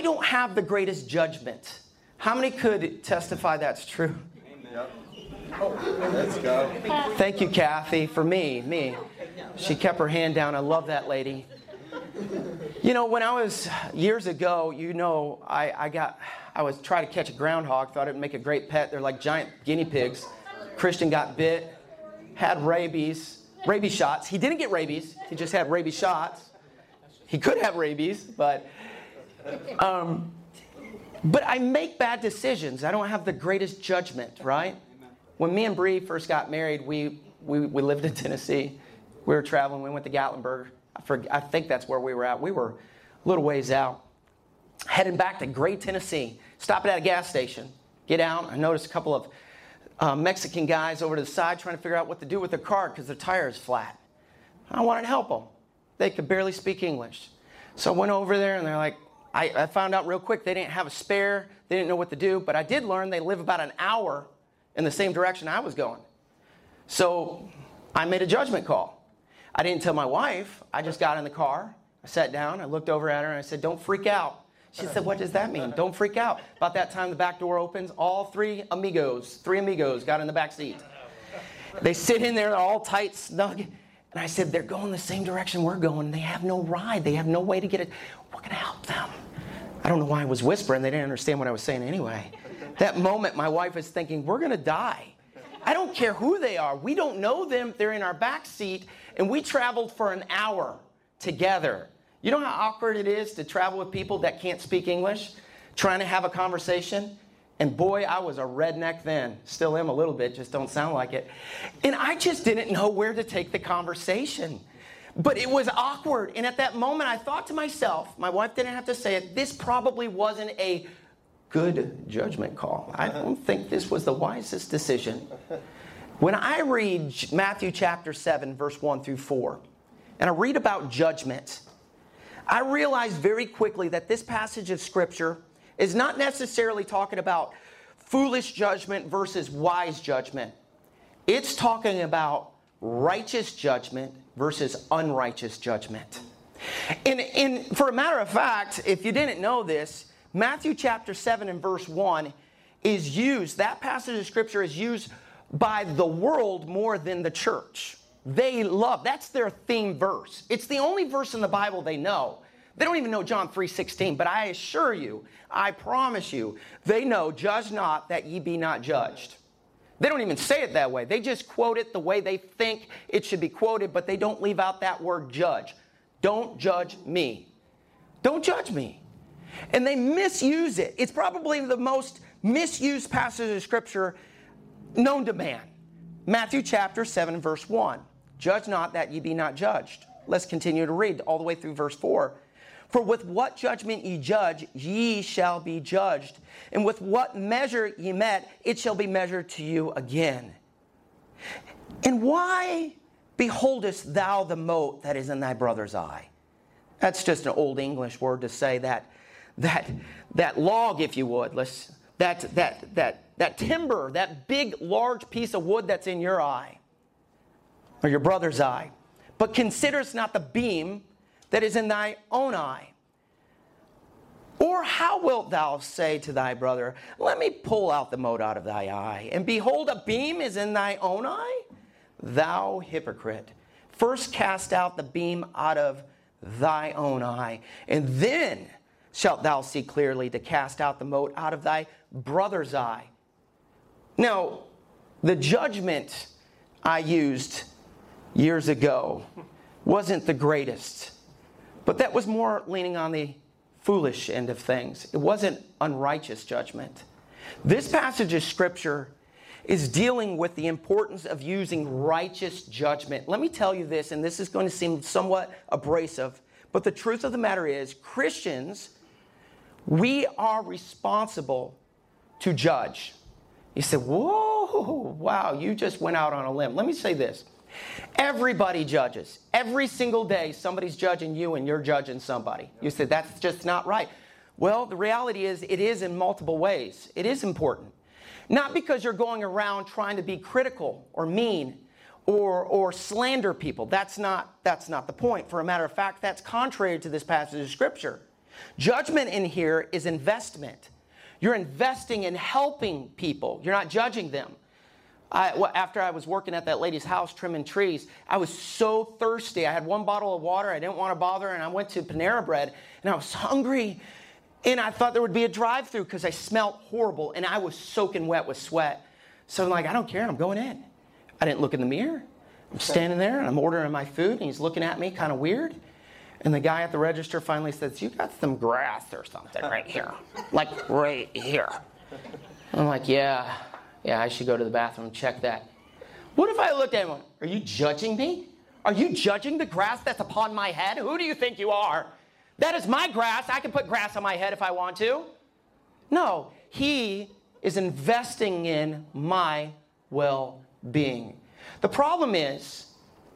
I don't have the greatest judgment. How many could testify that's true? Yep. Oh, let's go. Thank you, Kathy, for me. Me. She kept her hand down. I love that lady. You know, when I was years ago, you know, I, I got, I was trying to catch a groundhog, thought it would make a great pet. They're like giant guinea pigs. Christian got bit, had rabies, rabies shots. He didn't get rabies, he just had rabies shots. He could have rabies, but, um, but I make bad decisions. I don't have the greatest judgment, right? When me and Bree first got married, we, we, we lived in Tennessee. We were traveling, we went to Gatlinburg. I, for, I think that's where we were at. We were a little ways out. Heading back to Great Tennessee, stopping at a gas station. Get out. I noticed a couple of uh, Mexican guys over to the side trying to figure out what to do with their car because their tire is flat. I wanted to help them. They could barely speak English. So I went over there and they're like, I, I found out real quick they didn't have a spare, they didn't know what to do, but I did learn they live about an hour in the same direction I was going. So I made a judgment call. I didn't tell my wife, I just got in the car, I sat down, I looked over at her, and I said, Don't freak out. She said, What does that mean? Don't freak out. About that time, the back door opens. All three amigos, three amigos, got in the back seat. They sit in there, all tight, snug. And I said, They're going the same direction we're going. They have no ride, they have no way to get it. We're going to help them. I don't know why I was whispering. They didn't understand what I was saying anyway. That moment, my wife is thinking, We're going to die. I don't care who they are. We don't know them. They're in our back seat, and we traveled for an hour together. You know how awkward it is to travel with people that can't speak English, trying to have a conversation? And boy, I was a redneck then. Still am a little bit, just don't sound like it. And I just didn't know where to take the conversation. But it was awkward. And at that moment, I thought to myself, my wife didn't have to say it, this probably wasn't a good judgment call. I don't think this was the wisest decision. When I read Matthew chapter 7, verse 1 through 4, and I read about judgment, I realized very quickly that this passage of scripture is not necessarily talking about foolish judgment versus wise judgment. It's talking about righteous judgment versus unrighteous judgment. And, and for a matter of fact, if you didn't know this, Matthew chapter 7 and verse 1 is used, that passage of scripture is used by the world more than the church. They love, that's their theme verse. It's the only verse in the Bible they know. They don't even know John 3:16, but I assure you, I promise you, they know, judge not that ye be not judged. They don't even say it that way. They just quote it the way they think it should be quoted, but they don't leave out that word judge. Don't judge me. Don't judge me. And they misuse it. It's probably the most misused passage of scripture known to man. Matthew chapter 7, verse 1. Judge not that ye be not judged. Let's continue to read all the way through verse 4. For with what judgment ye judge, ye shall be judged. And with what measure ye met, it shall be measured to you again. And why beholdest thou the mote that is in thy brother's eye? That's just an old English word to say that that that log, if you would, let's that that that that timber, that big large piece of wood that's in your eye, or your brother's eye. But considerest not the beam that is in thy own eye? Or how wilt thou say to thy brother, Let me pull out the mote out of thy eye, and behold, a beam is in thy own eye? Thou hypocrite, first cast out the beam out of thy own eye, and then shalt thou see clearly to cast out the mote out of thy brother's eye. Now, the judgment I used years ago wasn't the greatest. But that was more leaning on the foolish end of things. It wasn't unrighteous judgment. This passage of scripture is dealing with the importance of using righteous judgment. Let me tell you this, and this is going to seem somewhat abrasive, but the truth of the matter is Christians, we are responsible to judge. You say, whoa, wow, you just went out on a limb. Let me say this Everybody judges. Every single day, somebody's judging you and you're judging somebody. You say, that's just not right. Well, the reality is, it is in multiple ways. It is important. Not because you're going around trying to be critical or mean or, or slander people. That's not, that's not the point. For a matter of fact, that's contrary to this passage of Scripture. Judgment in here is investment. You're investing in helping people, you're not judging them. I, well, after I was working at that lady's house trimming trees, I was so thirsty. I had one bottle of water. I didn't want to bother, and I went to Panera Bread, and I was hungry. And I thought there would be a drive-through because I smelled horrible, and I was soaking wet with sweat. So I'm like, I don't care. I'm going in. I didn't look in the mirror. I'm standing there, and I'm ordering my food, and he's looking at me kind of weird. And the guy at the register finally says, "You got some grass or something right here, like right here." I'm like, "Yeah." Yeah, I should go to the bathroom check that. What if I looked at him? Are you judging me? Are you judging the grass that's upon my head? Who do you think you are? That is my grass. I can put grass on my head if I want to. No, he is investing in my well being. The problem is,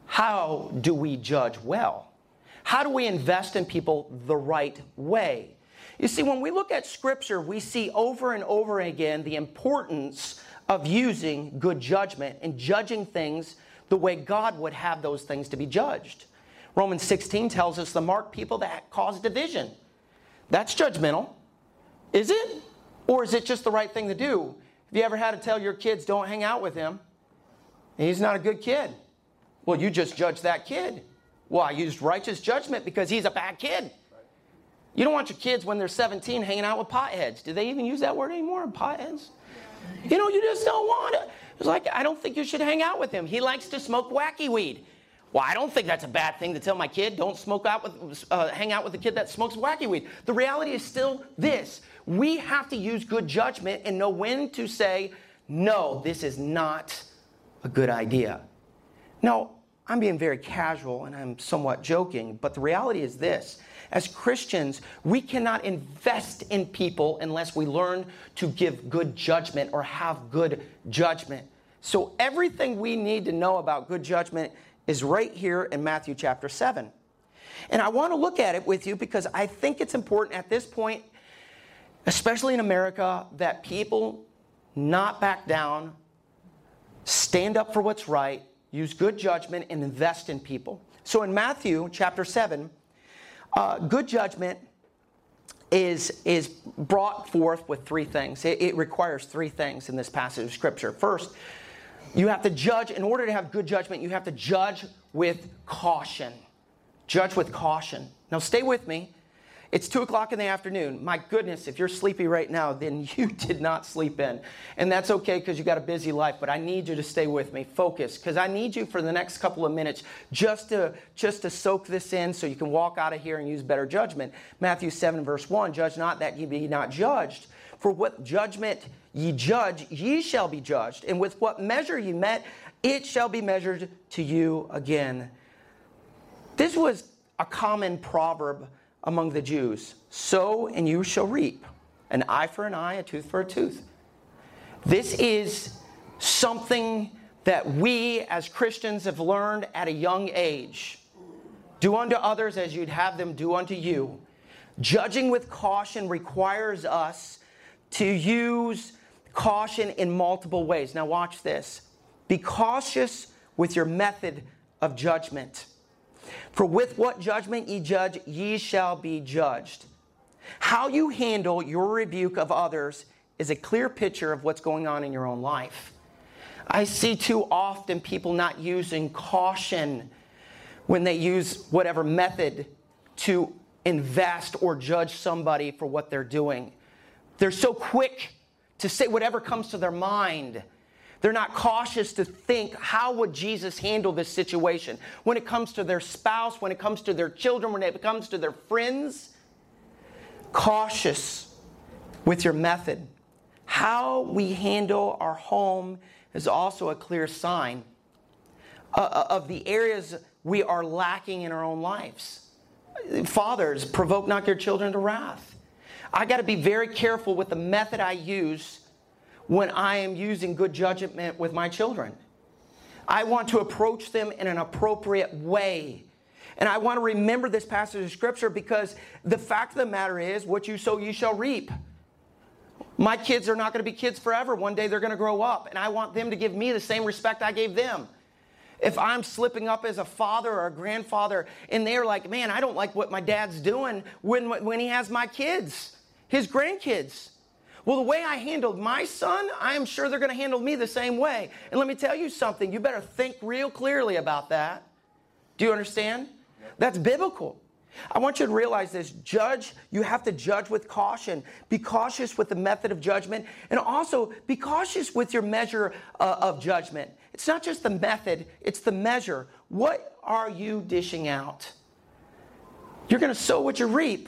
how do we judge well? How do we invest in people the right way? You see, when we look at Scripture, we see over and over again the importance of using good judgment and judging things the way God would have those things to be judged. Romans 16 tells us the mark people that cause division. That's judgmental. Is it? Or is it just the right thing to do? Have you ever had to tell your kids, don't hang out with him? He's not a good kid. Well, you just judge that kid. Well, I used righteous judgment because he's a bad kid. You don't want your kids when they're 17 hanging out with potheads. Do they even use that word anymore? Potheads? You know, you just don't want it. It's like, I don't think you should hang out with him. He likes to smoke wacky weed. Well, I don't think that's a bad thing to tell my kid, don't smoke out with, uh, hang out with a kid that smokes wacky weed. The reality is still this. We have to use good judgment and know when to say, no, this is not a good idea. Now, I'm being very casual and I'm somewhat joking, but the reality is this as Christians, we cannot invest in people unless we learn to give good judgment or have good judgment. So, everything we need to know about good judgment is right here in Matthew chapter 7. And I want to look at it with you because I think it's important at this point, especially in America, that people not back down, stand up for what's right, use good judgment, and invest in people. So in Matthew chapter 7, uh, good judgment is, is brought forth with three things. It, it requires three things in this passage of Scripture. First, you have to judge, in order to have good judgment, you have to judge with caution. Judge with caution. Now, stay with me. It's two o'clock in the afternoon. My goodness, if you're sleepy right now, then you did not sleep in. And that's okay because you got a busy life, but I need you to stay with me. Focus, because I need you for the next couple of minutes just to, just to soak this in so you can walk out of here and use better judgment. Matthew 7, verse 1 Judge not that ye be not judged. For what judgment ye judge, ye shall be judged. And with what measure ye met, it shall be measured to you again. This was a common proverb among the Jews sow and you shall reap, an eye for an eye, a tooth for a tooth. This is something that we as Christians have learned at a young age. Do unto others as you'd have them do unto you. Judging with caution requires us to use caution in multiple ways. Now, watch this. Be cautious with your method of judgment. For with what judgment ye judge, ye shall be judged. How you handle your rebuke of others is a clear picture of what's going on in your own life. I see too often people not using caution when they use whatever method to invest or judge somebody for what they're doing. They're so quick to say whatever comes to their mind they're not cautious to think, how would Jesus handle this situation? When it comes to their spouse, when it comes to their children, when it comes to their friends, cautious with your method. How we handle our home is also a clear sign uh, uh, of the areas we are lacking in our own lives. Fathers, provoke not your children to wrath. I got to be very careful with the method I use when I am using good judgment with my children. I want to approach them in an appropriate way. And I want to remember this passage of scripture because the fact of the matter is, what you sow, you shall reap. My kids are not going to be kids forever. One day they're going to grow up, and I want them to give me the same respect I gave them. if I'm slipping up as a father or a grandfather and they're like, man, I don't like what my dad's doing when, when he has my kids, his grandkids. Well, the way I handled my son, I am sure they're going to handle me the same way. And let me tell you something, you better think real clearly about that. Do you understand? That's biblical. I want you to realize this judge, you have to judge with caution. Be cautious with the method of judgment, and also be cautious with your measure uh, of judgment. It's not just the method, it's the measure. What are you dishing out? You're going to sow what you reap.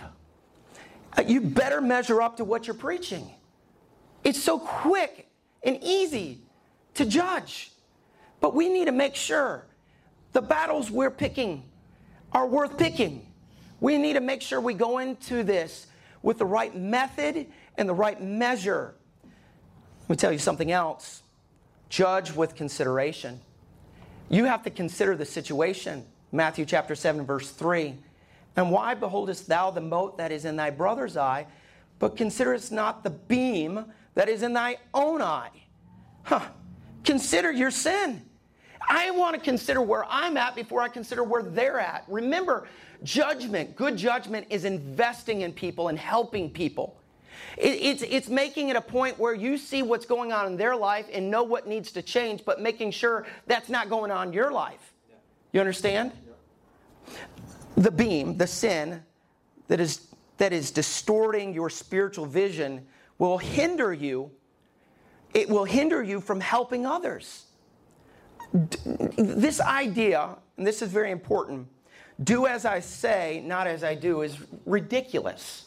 Uh, you better measure up to what you're preaching. It's so quick and easy to judge. But we need to make sure the battles we're picking are worth picking. We need to make sure we go into this with the right method and the right measure. Let me tell you something else judge with consideration. You have to consider the situation. Matthew chapter 7, verse 3. And why beholdest thou the mote that is in thy brother's eye, but considerest not the beam that is in thy own eye? Huh. Consider your sin. I want to consider where I'm at before I consider where they're at. Remember, Judgment, good judgment, is investing in people and helping people. It, it's, it's making it a point where you see what's going on in their life and know what needs to change, but making sure that's not going on in your life. You understand? The beam, the sin that is, that is distorting your spiritual vision will hinder you. It will hinder you from helping others. This idea, and this is very important, do as I say, not as I do, is ridiculous.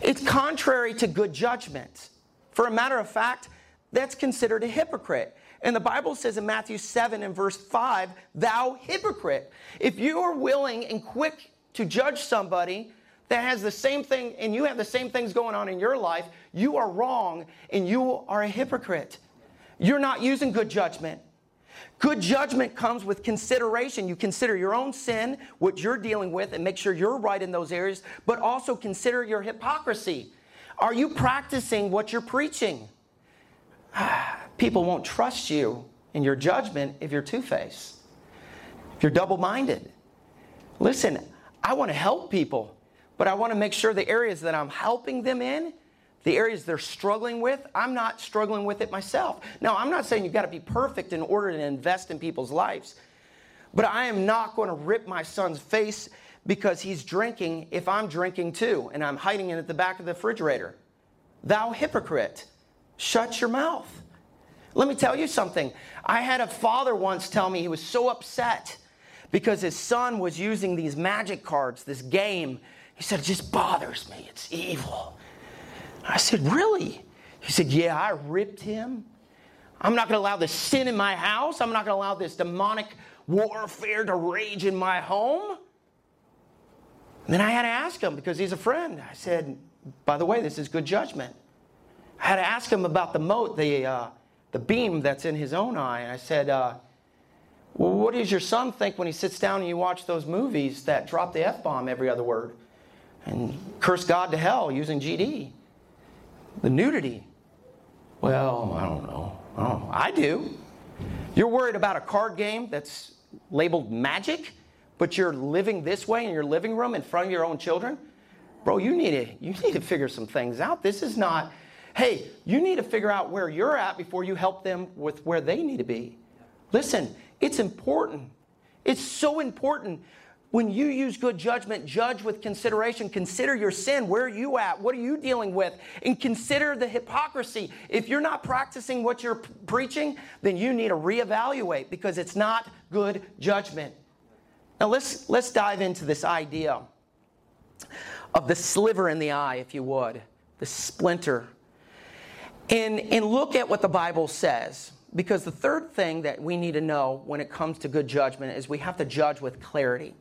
It's contrary to good judgment. For a matter of fact, that's considered a hypocrite. And the Bible says in Matthew 7 and verse 5, thou hypocrite. If you are willing and quick to judge somebody that has the same thing and you have the same things going on in your life, you are wrong and you are a hypocrite. You're not using good judgment. Good judgment comes with consideration. You consider your own sin, what you're dealing with, and make sure you're right in those areas, but also consider your hypocrisy. Are you practicing what you're preaching? People won't trust you in your judgment if you're two faced, if you're double minded. Listen, I want to help people, but I want to make sure the areas that I'm helping them in the areas they're struggling with, I'm not struggling with it myself. Now, I'm not saying you've got to be perfect in order to invest in people's lives, but I am not going to rip my son's face because he's drinking if I'm drinking too and I'm hiding it at the back of the refrigerator. Thou hypocrite, shut your mouth. Let me tell you something. I had a father once tell me he was so upset because his son was using these magic cards, this game. He said, It just bothers me. It's evil. I said, Really? He said, Yeah, I ripped him. I'm not going to allow this sin in my house. I'm not going to allow this demonic warfare to rage in my home. And then I had to ask him because he's a friend. I said, By the way, this is good judgment. I had to ask him about the mote, the, uh, the beam that's in his own eye. And I said, uh, Well, what does your son think when he sits down and you watch those movies that drop the F bomb every other word and curse God to hell using GD? The nudity. Well, I don't know. I, don't know. I do. You're worried about a card game that's labeled magic, but you're living this way in your living room in front of your own children? Bro, you need to you need to figure some things out. This is not hey, you need to figure out where you're at before you help them with where they need to be. Listen, it's important. It's so important when you use good judgment, judge with consideration. Consider your sin. Where are you at? What are you dealing with? And consider the hypocrisy. If you're not practicing what you're preaching, then you need to reevaluate because it's not good judgment. Now let's let's dive into this idea of the sliver in the eye, if you would, the splinter. And, and look at what the Bible says. Because the third thing that we need to know when it comes to good judgment is we have to judge with clarity.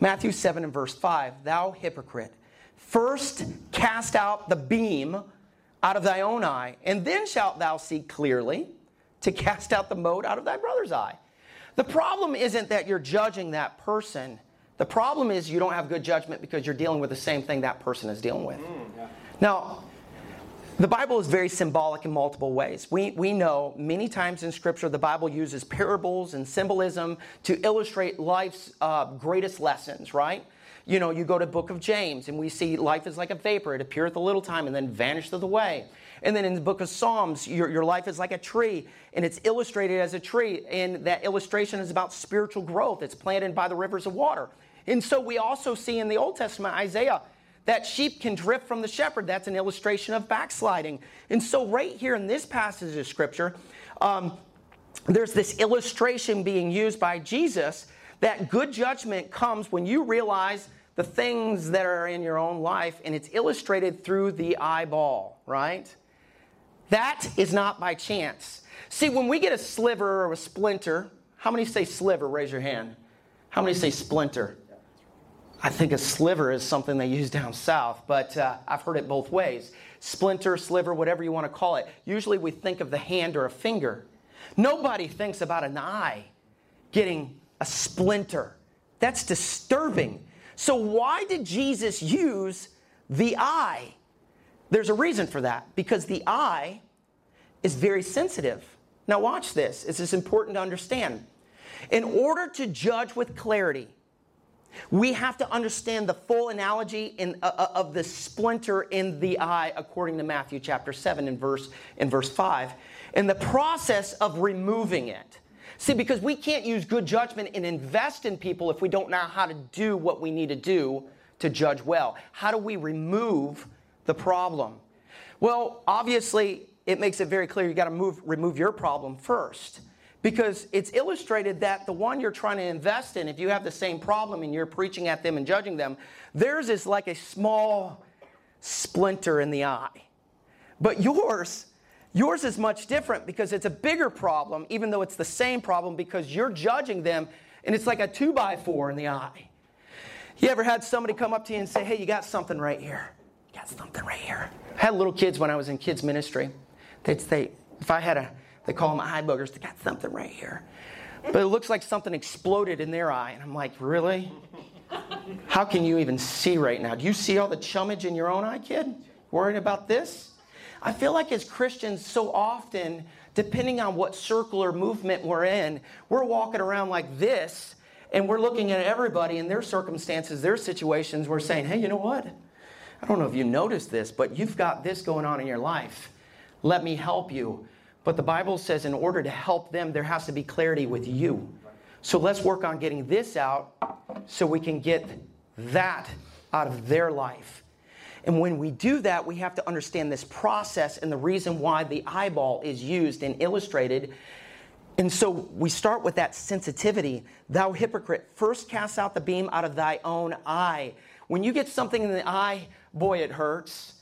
Matthew 7 and verse 5 Thou hypocrite, first cast out the beam out of thy own eye, and then shalt thou see clearly to cast out the mote out of thy brother's eye. The problem isn't that you're judging that person. The problem is you don't have good judgment because you're dealing with the same thing that person is dealing with. Mm, yeah. Now, The Bible is very symbolic in multiple ways. We, we know many times in Scripture the Bible uses parables and symbolism to illustrate life's uh, greatest lessons, right? You know, you go to book of James and we see life is like a vapor. It appeareth a little time and then vanisheth away. And then in the book of Psalms, your, your life is like a tree and it's illustrated as a tree. And that illustration is about spiritual growth. It's planted by the rivers of water. And so we also see in the Old Testament, Isaiah, that sheep can drift from the shepherd. That's an illustration of backsliding. And so, right here in this passage of scripture, um, there's this illustration being used by Jesus that good judgment comes when you realize the things that are in your own life, and it's illustrated through the eyeball, right? That is not by chance. See, when we get a sliver or a splinter, how many say sliver? Raise your hand. How many say splinter? I think a sliver is something they use down south, but uh, I've heard it both ways. Splinter, sliver, whatever you want to call it. Usually we think of the hand or a finger. Nobody thinks about an eye getting a splinter. That's disturbing. So, why did Jesus use the eye? There's a reason for that because the eye is very sensitive. Now, watch this. This is important to understand. In order to judge with clarity, we have to understand the full analogy in, uh, uh, of the splinter in the eye according to Matthew chapter 7 and verse, in verse 5 and the process of removing it. See, because we can't use good judgment and invest in people if we don't know how to do what we need to do to judge well. How do we remove the problem? Well, obviously, it makes it very clear you got to move, remove your problem first because it's illustrated that the one you're trying to invest in, if you have the same problem and you're preaching at them and judging them, theirs is like a small splinter in the eye. But yours, yours is much different because it's a bigger problem, even though it's the same problem because you're judging them and it's like a two by four in the eye. You ever had somebody come up to you and say, Hey, you got something right here? You got something right here. I had little kids when I was in kids' ministry. They'd say, if I had a they call them eye boogers. They got something right here. But it looks like something exploded in their eye. And I'm like, really? How can you even see right now? Do you see all the chummage in your own eye, kid? Worried about this? I feel like as Christians, so often, depending on what circle or movement we're in, we're walking around like this and we're looking at everybody and their circumstances, their situations. We're saying, hey, you know what? I don't know if you noticed this, but you've got this going on in your life. Let me help you. But the Bible says in order to help them, there has to be clarity with you. So let's work on getting this out so we can get that out of their life. And when we do that, we have to understand this process and the reason why the eyeball is used and illustrated. And so we start with that sensitivity. Thou hypocrite, first cast out the beam out of thy own eye. When you get something in the eye, boy, it hurts.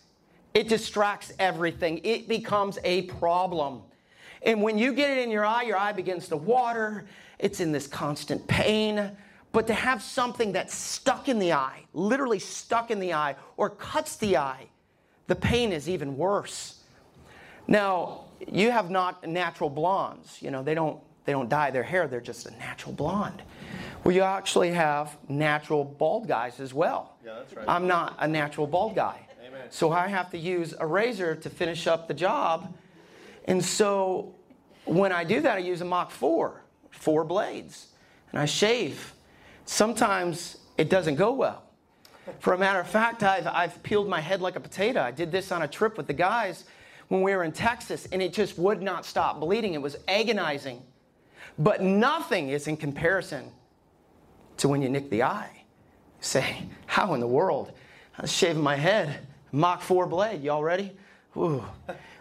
It distracts everything, it becomes a problem. And when you get it in your eye, your eye begins to water. It's in this constant pain. But to have something that's stuck in the eye, literally stuck in the eye, or cuts the eye, the pain is even worse. Now, you have not natural blondes. You know, they don't, they don't dye their hair, they're just a natural blonde. Well, you actually have natural bald guys as well. Yeah, that's right. I'm not a natural bald guy. Amen. So I have to use a razor to finish up the job and so when I do that, I use a Mach 4, four blades, and I shave. Sometimes it doesn't go well. For a matter of fact, I've, I've peeled my head like a potato. I did this on a trip with the guys when we were in Texas, and it just would not stop bleeding. It was agonizing. But nothing is in comparison to when you nick the eye. You say, How in the world? I was shaving my head, Mach 4 blade. Y'all ready? Ooh.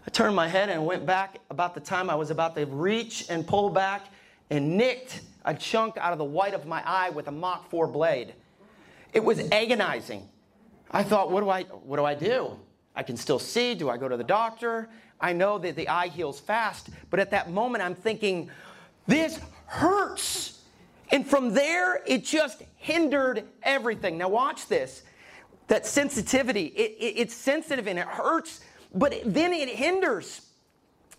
I turned my head and went back about the time I was about to reach and pull back and nicked a chunk out of the white of my eye with a Mach 4 blade. It was agonizing. I thought, what do I, what do I do? I can still see. Do I go to the doctor? I know that the eye heals fast, but at that moment I'm thinking, this hurts. And from there, it just hindered everything. Now, watch this. That sensitivity, it, it, it's sensitive and it hurts but then it hinders.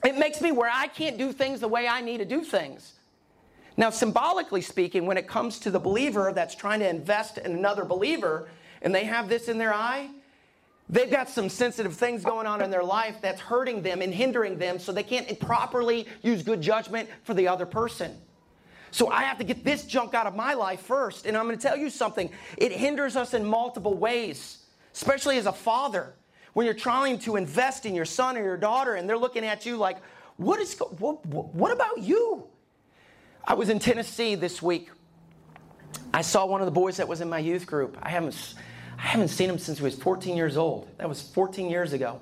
It makes me where I can't do things the way I need to do things. Now, symbolically speaking, when it comes to the believer that's trying to invest in another believer and they have this in their eye, They've got some sensitive things going on in their life that's hurting them and hindering them so they can't properly use good judgment for the other person. So I have to get this junk out of my life first. And I'm going to tell you something it hinders us in multiple ways, especially as a father. When you're trying to invest in your son or your daughter and they're looking at you like, what, is, what, what about you? I was in Tennessee this week. I saw one of the boys that was in my youth group. I haven't, I haven't seen him since he was 14 years old. That was 14 years ago.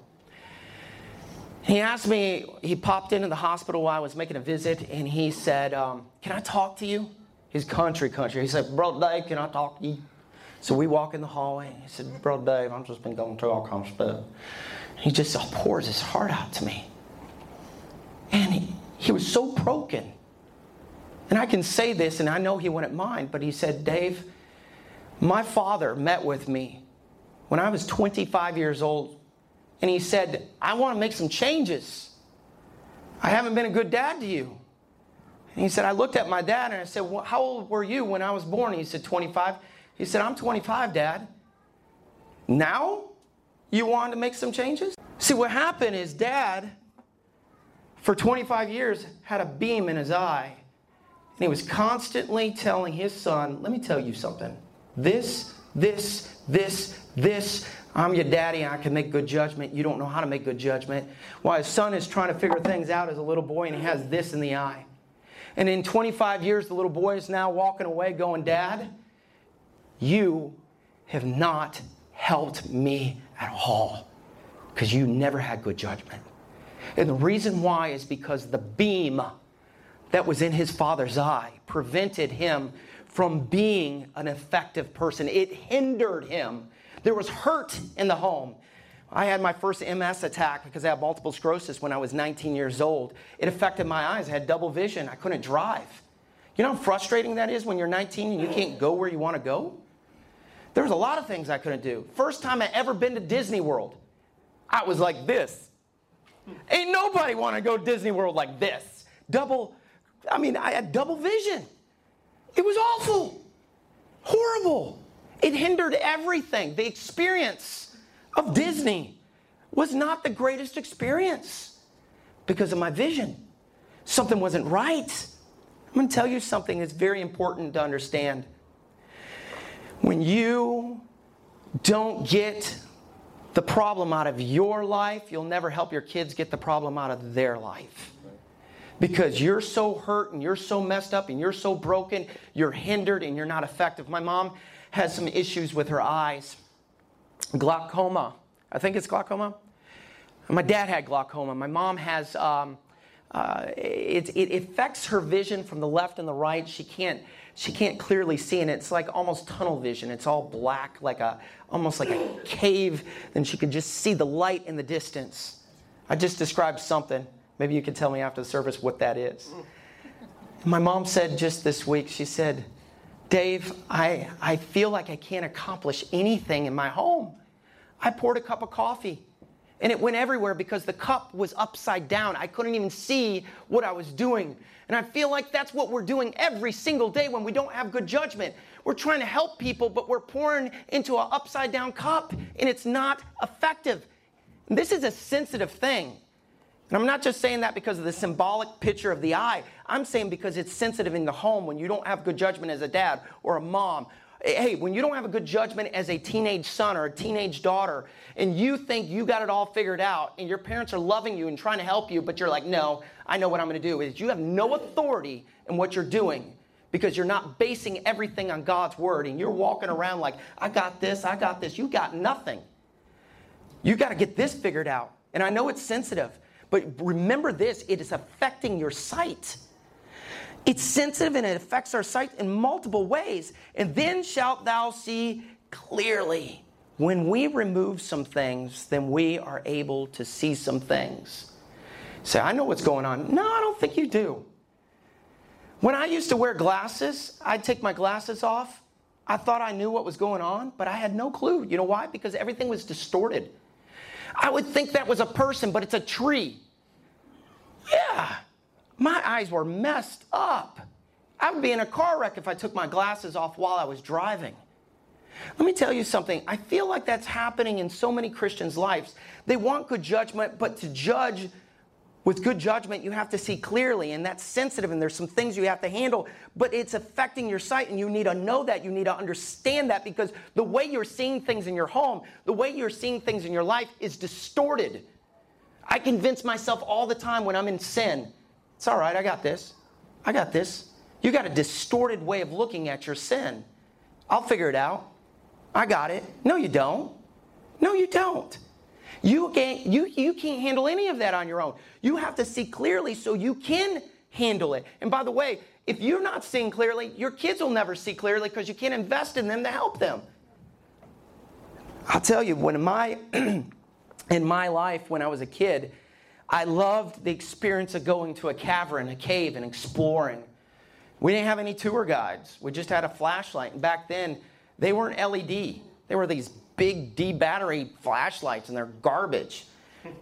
He asked me, he popped into the hospital while I was making a visit, and he said, um, Can I talk to you? His country, country. He said, Brother Dave, can I talk to you? So we walk in the hallway. He said, Brother Dave, I've just been going through all kinds of stuff. He just pours his heart out to me. And he, he was so broken. And I can say this, and I know he wouldn't mind, but he said, Dave, my father met with me when I was 25 years old, and he said, I want to make some changes. I haven't been a good dad to you. And he said, I looked at my dad and I said, well, How old were you when I was born? he said, 25. He said, I'm 25, Dad. Now you want to make some changes? See, what happened is dad, for 25 years, had a beam in his eye and he was constantly telling his son, Let me tell you something. This, this, this, this. I'm your daddy. and I can make good judgment. You don't know how to make good judgment. While his son is trying to figure things out as a little boy and he has this in the eye. And in 25 years, the little boy is now walking away going, Dad, you have not helped me at all because you never had good judgment. And the reason why is because the beam that was in his father's eye prevented him from being an effective person. It hindered him. There was hurt in the home. I had my first MS attack because I had multiple sclerosis when I was 19 years old. It affected my eyes. I had double vision. I couldn't drive. You know how frustrating that is when you're 19 and you can't go where you want to go? There was a lot of things I couldn't do. First time I ever been to Disney World, I was like this. Ain't nobody want to go to Disney World like this. Double I mean, I had double vision. It was awful, horrible. It hindered everything. The experience of Disney was not the greatest experience because of my vision. Something wasn't right. I'm going to tell you something that's very important to understand. When you don't get the problem out of your life, you'll never help your kids get the problem out of their life because you're so hurt and you're so messed up and you're so broken, you're hindered and you're not effective. My mom has some issues with her eyes glaucoma. I think it's glaucoma. My dad had glaucoma. My mom has, um, uh, it, it affects her vision from the left and the right. She can't, she can't clearly see, and it's like almost tunnel vision. It's all black, like a, almost like a cave, Then she could just see the light in the distance. I just described something. Maybe you can tell me after the service what that is. My mom said just this week, she said, Dave, I, I feel like I can't accomplish anything in my home. I poured a cup of coffee and it went everywhere because the cup was upside down. I couldn't even see what I was doing. And I feel like that's what we're doing every single day when we don't have good judgment. We're trying to help people, but we're pouring into an upside down cup and it's not effective. This is a sensitive thing. And I'm not just saying that because of the symbolic picture of the eye. I'm saying because it's sensitive in the home when you don't have good judgment as a dad or a mom. Hey, when you don't have a good judgment as a teenage son or a teenage daughter, and you think you got it all figured out, and your parents are loving you and trying to help you, but you're like, no, I know what I'm gonna do, is you have no authority in what you're doing because you're not basing everything on God's word, and you're walking around like, I got this, I got this. You got nothing. You gotta get this figured out. And I know it's sensitive. But remember this it is affecting your sight. It's sensitive and it affects our sight in multiple ways. And then shalt thou see clearly. When we remove some things, then we are able to see some things. Say, I know what's going on. No, I don't think you do. When I used to wear glasses, I'd take my glasses off. I thought I knew what was going on, but I had no clue. You know why? Because everything was distorted. I would think that was a person, but it's a tree. Yeah, my eyes were messed up. I would be in a car wreck if I took my glasses off while I was driving. Let me tell you something. I feel like that's happening in so many Christians' lives. They want good judgment, but to judge with good judgment, you have to see clearly, and that's sensitive, and there's some things you have to handle, but it's affecting your sight, and you need to know that. You need to understand that because the way you're seeing things in your home, the way you're seeing things in your life is distorted. I convince myself all the time when I'm in sin, it's all right, I got this. I got this. You got a distorted way of looking at your sin. I'll figure it out. I got it. No, you don't. No, you don't. You can't, you, you can't handle any of that on your own. You have to see clearly so you can handle it. And by the way, if you're not seeing clearly, your kids will never see clearly because you can't invest in them to help them. I'll tell you, when my in my life when I was a kid, I loved the experience of going to a cavern, a cave, and exploring. We didn't have any tour guides. We just had a flashlight. And back then, they weren't LED. They were these big D battery flashlights, and they're garbage.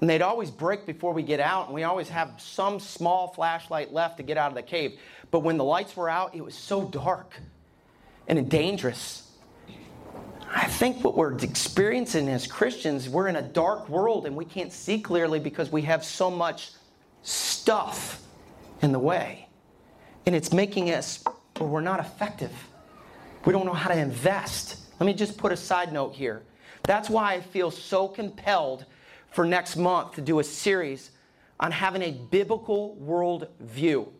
And they'd always break before we get out, and we always have some small flashlight left to get out of the cave. But when the lights were out, it was so dark and dangerous. I think what we're experiencing as Christians, we're in a dark world and we can't see clearly because we have so much stuff in the way. And it's making us, or we're not effective. We don't know how to invest. Let me just put a side note here. That's why I feel so compelled for next month to do a series on having a biblical world view.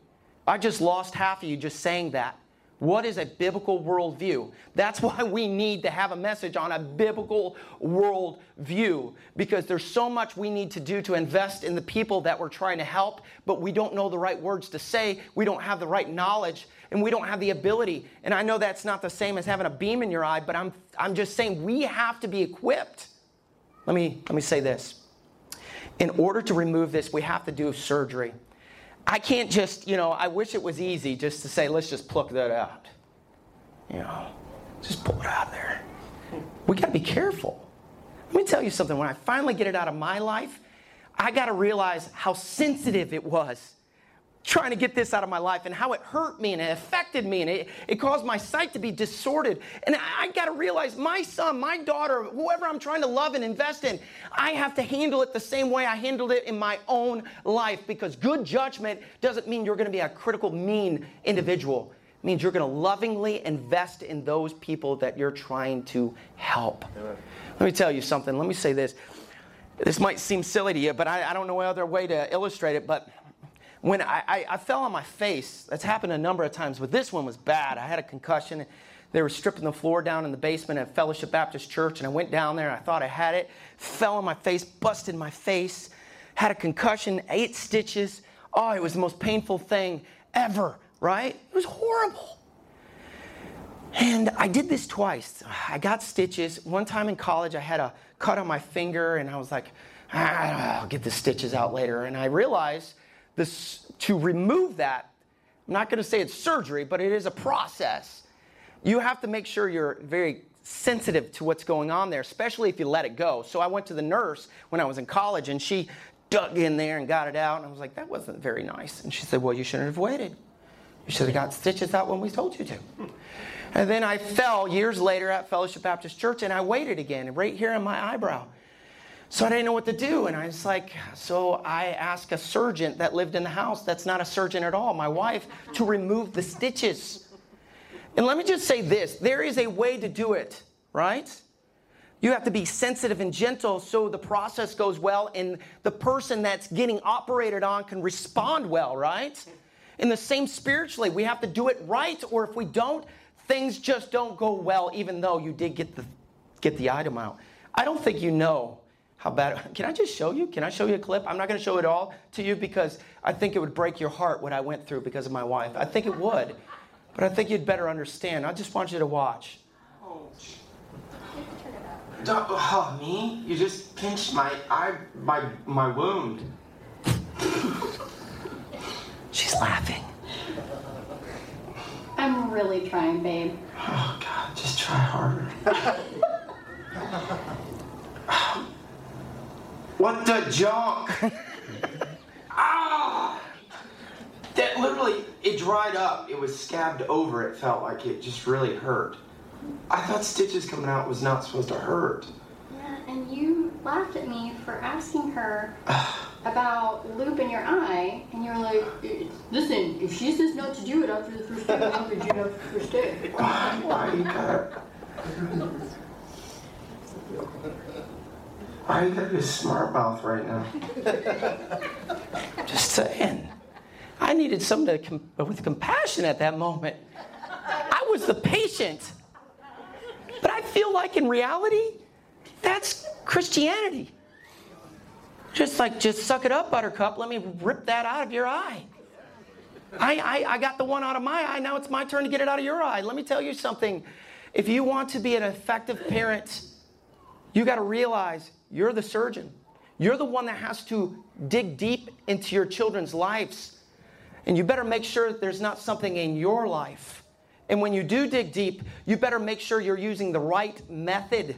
I just lost half of you just saying that. What is a biblical worldview? That's why we need to have a message on a biblical worldview because there's so much we need to do to invest in the people that we're trying to help, but we don't know the right words to say. We don't have the right knowledge and we don't have the ability. And I know that's not the same as having a beam in your eye, but I'm, I'm just saying we have to be equipped. Let me, let me say this. In order to remove this, we have to do surgery. I can't just, you know, I wish it was easy just to say, let's just pluck that out. You know, just pull it out there. We got to be careful. Let me tell you something. When I finally get it out of my life, I got to realize how sensitive it was trying to get this out of my life and how it hurt me and it affected me and it, it caused my sight to be distorted. And I, I got to realize my son, my daughter, whoever I'm trying to love and invest in, I have to handle it the same way I handled it in my own life because good judgment doesn't mean you're going to be a critical, mean individual. It means you're going to lovingly invest in those people that you're trying to help. Amen. Let me tell you something. Let me say this. This might seem silly to you, but I, I don't know other way to illustrate it. But when I, I, I, fell on my face, that's happened a number of times, but this one was bad. I had a concussion. They were stripping the floor down in the basement at Fellowship Baptist Church, and I went down there. and I thought I had it, fell on my face, busted my face, had a concussion, eight stitches. Oh, it was the most painful thing ever, right? It was horrible. And I did this twice. I got stitches. One time in college, I had a cut on my finger, and I was like, ah, I'll get the stitches out later. And I realized this, to remove that, I'm not going to say it's surgery, but it is a process. You have to make sure you're very sensitive to what's going on there, especially if you let it go. So I went to the nurse when I was in college and she dug in there and got it out. And I was like, that wasn't very nice. And she said, well, you shouldn't have waited. You should have got stitches out when we told you to. And then I fell years later at Fellowship Baptist Church and I waited again, right here in my eyebrow. So I didn't know what to do. And I was like, so I asked a surgeon that lived in the house, that's not a surgeon at all, my wife, to remove the stitches. And let me just say this there is a way to do it, right? You have to be sensitive and gentle so the process goes well and the person that's getting operated on can respond well, right? In the same spiritually, we have to do it right, or if we don't, things just don't go well, even though you did get the, get the item out. I don't think you know how bad. Can I just show you? Can I show you a clip? I'm not going to show it all to you because I think it would break your heart what I went through because of my wife. I think it would. But I think you'd better understand. I just want you to watch. Don't, oh, me? You just pinched my eye, my my wound. She's laughing. I'm really trying, babe. Oh God, just try harder. What the junk? ah! That literally, it dried up. It was scabbed over. It felt like it just really hurt. I thought stitches coming out was not supposed to hurt. Yeah, and you laughed at me for asking her about loop in your eye, and you were like, "Listen, if she says not to do it after the first day, how could you have the first day?" Why, why you gotta be a smart mouth right now? Just saying. I needed com- with compassion at that moment. I was the patient. But I feel like in reality, that's Christianity. Just like, just suck it up, Buttercup. Let me rip that out of your eye. I, I, I got the one out of my eye. Now it's my turn to get it out of your eye. Let me tell you something. If you want to be an effective parent, you got to realize you're the surgeon. You're the one that has to dig deep into your children's lives. And you better make sure that there's not something in your life. And when you do dig deep, you better make sure you're using the right method.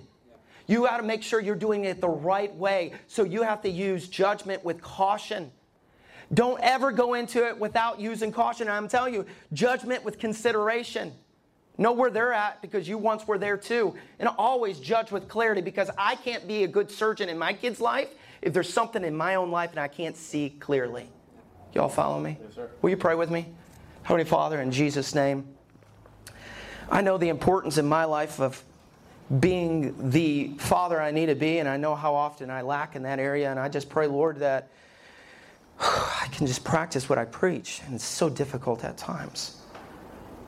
You got to make sure you're doing it the right way. So you have to use judgment with caution. Don't ever go into it without using caution. I'm telling you, judgment with consideration. Know where they're at because you once were there too. And always judge with clarity because I can't be a good surgeon in my kid's life if there's something in my own life and I can't see clearly. Y'all follow me? Yes, sir. Will you pray with me? Heavenly Father, in Jesus' name, I know the importance in my life of being the father I need to be, and I know how often I lack in that area. And I just pray, Lord, that I can just practice what I preach. And it's so difficult at times.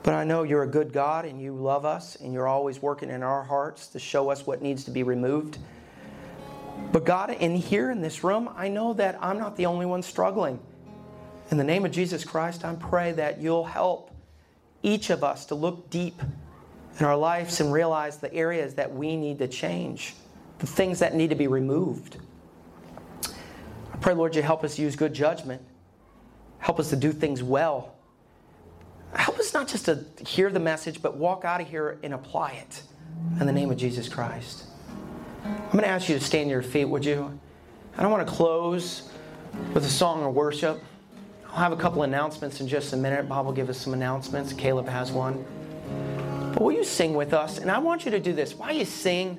But I know you're a good God and you love us, and you're always working in our hearts to show us what needs to be removed. But God, in here in this room, I know that I'm not the only one struggling. In the name of Jesus Christ, I pray that you'll help each of us to look deep in our lives and realize the areas that we need to change, the things that need to be removed. I pray, Lord, you help us use good judgment, help us to do things well. Help us not just to hear the message, but walk out of here and apply it in the name of Jesus Christ. I'm going to ask you to stand to your feet, would you? I want to close with a song of worship. I'll have a couple announcements in just a minute. Bob will give us some announcements. Caleb has one. But will you sing with us? And I want you to do this. While you sing,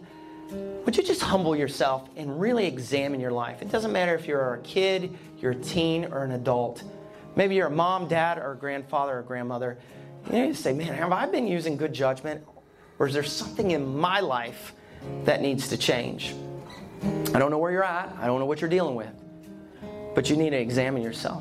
would you just humble yourself and really examine your life? It doesn't matter if you're a kid, you're a teen, or an adult. Maybe you're a mom, dad, or a grandfather or grandmother. You need to say, man, have I been using good judgment? Or is there something in my life that needs to change? I don't know where you're at. I don't know what you're dealing with. But you need to examine yourself.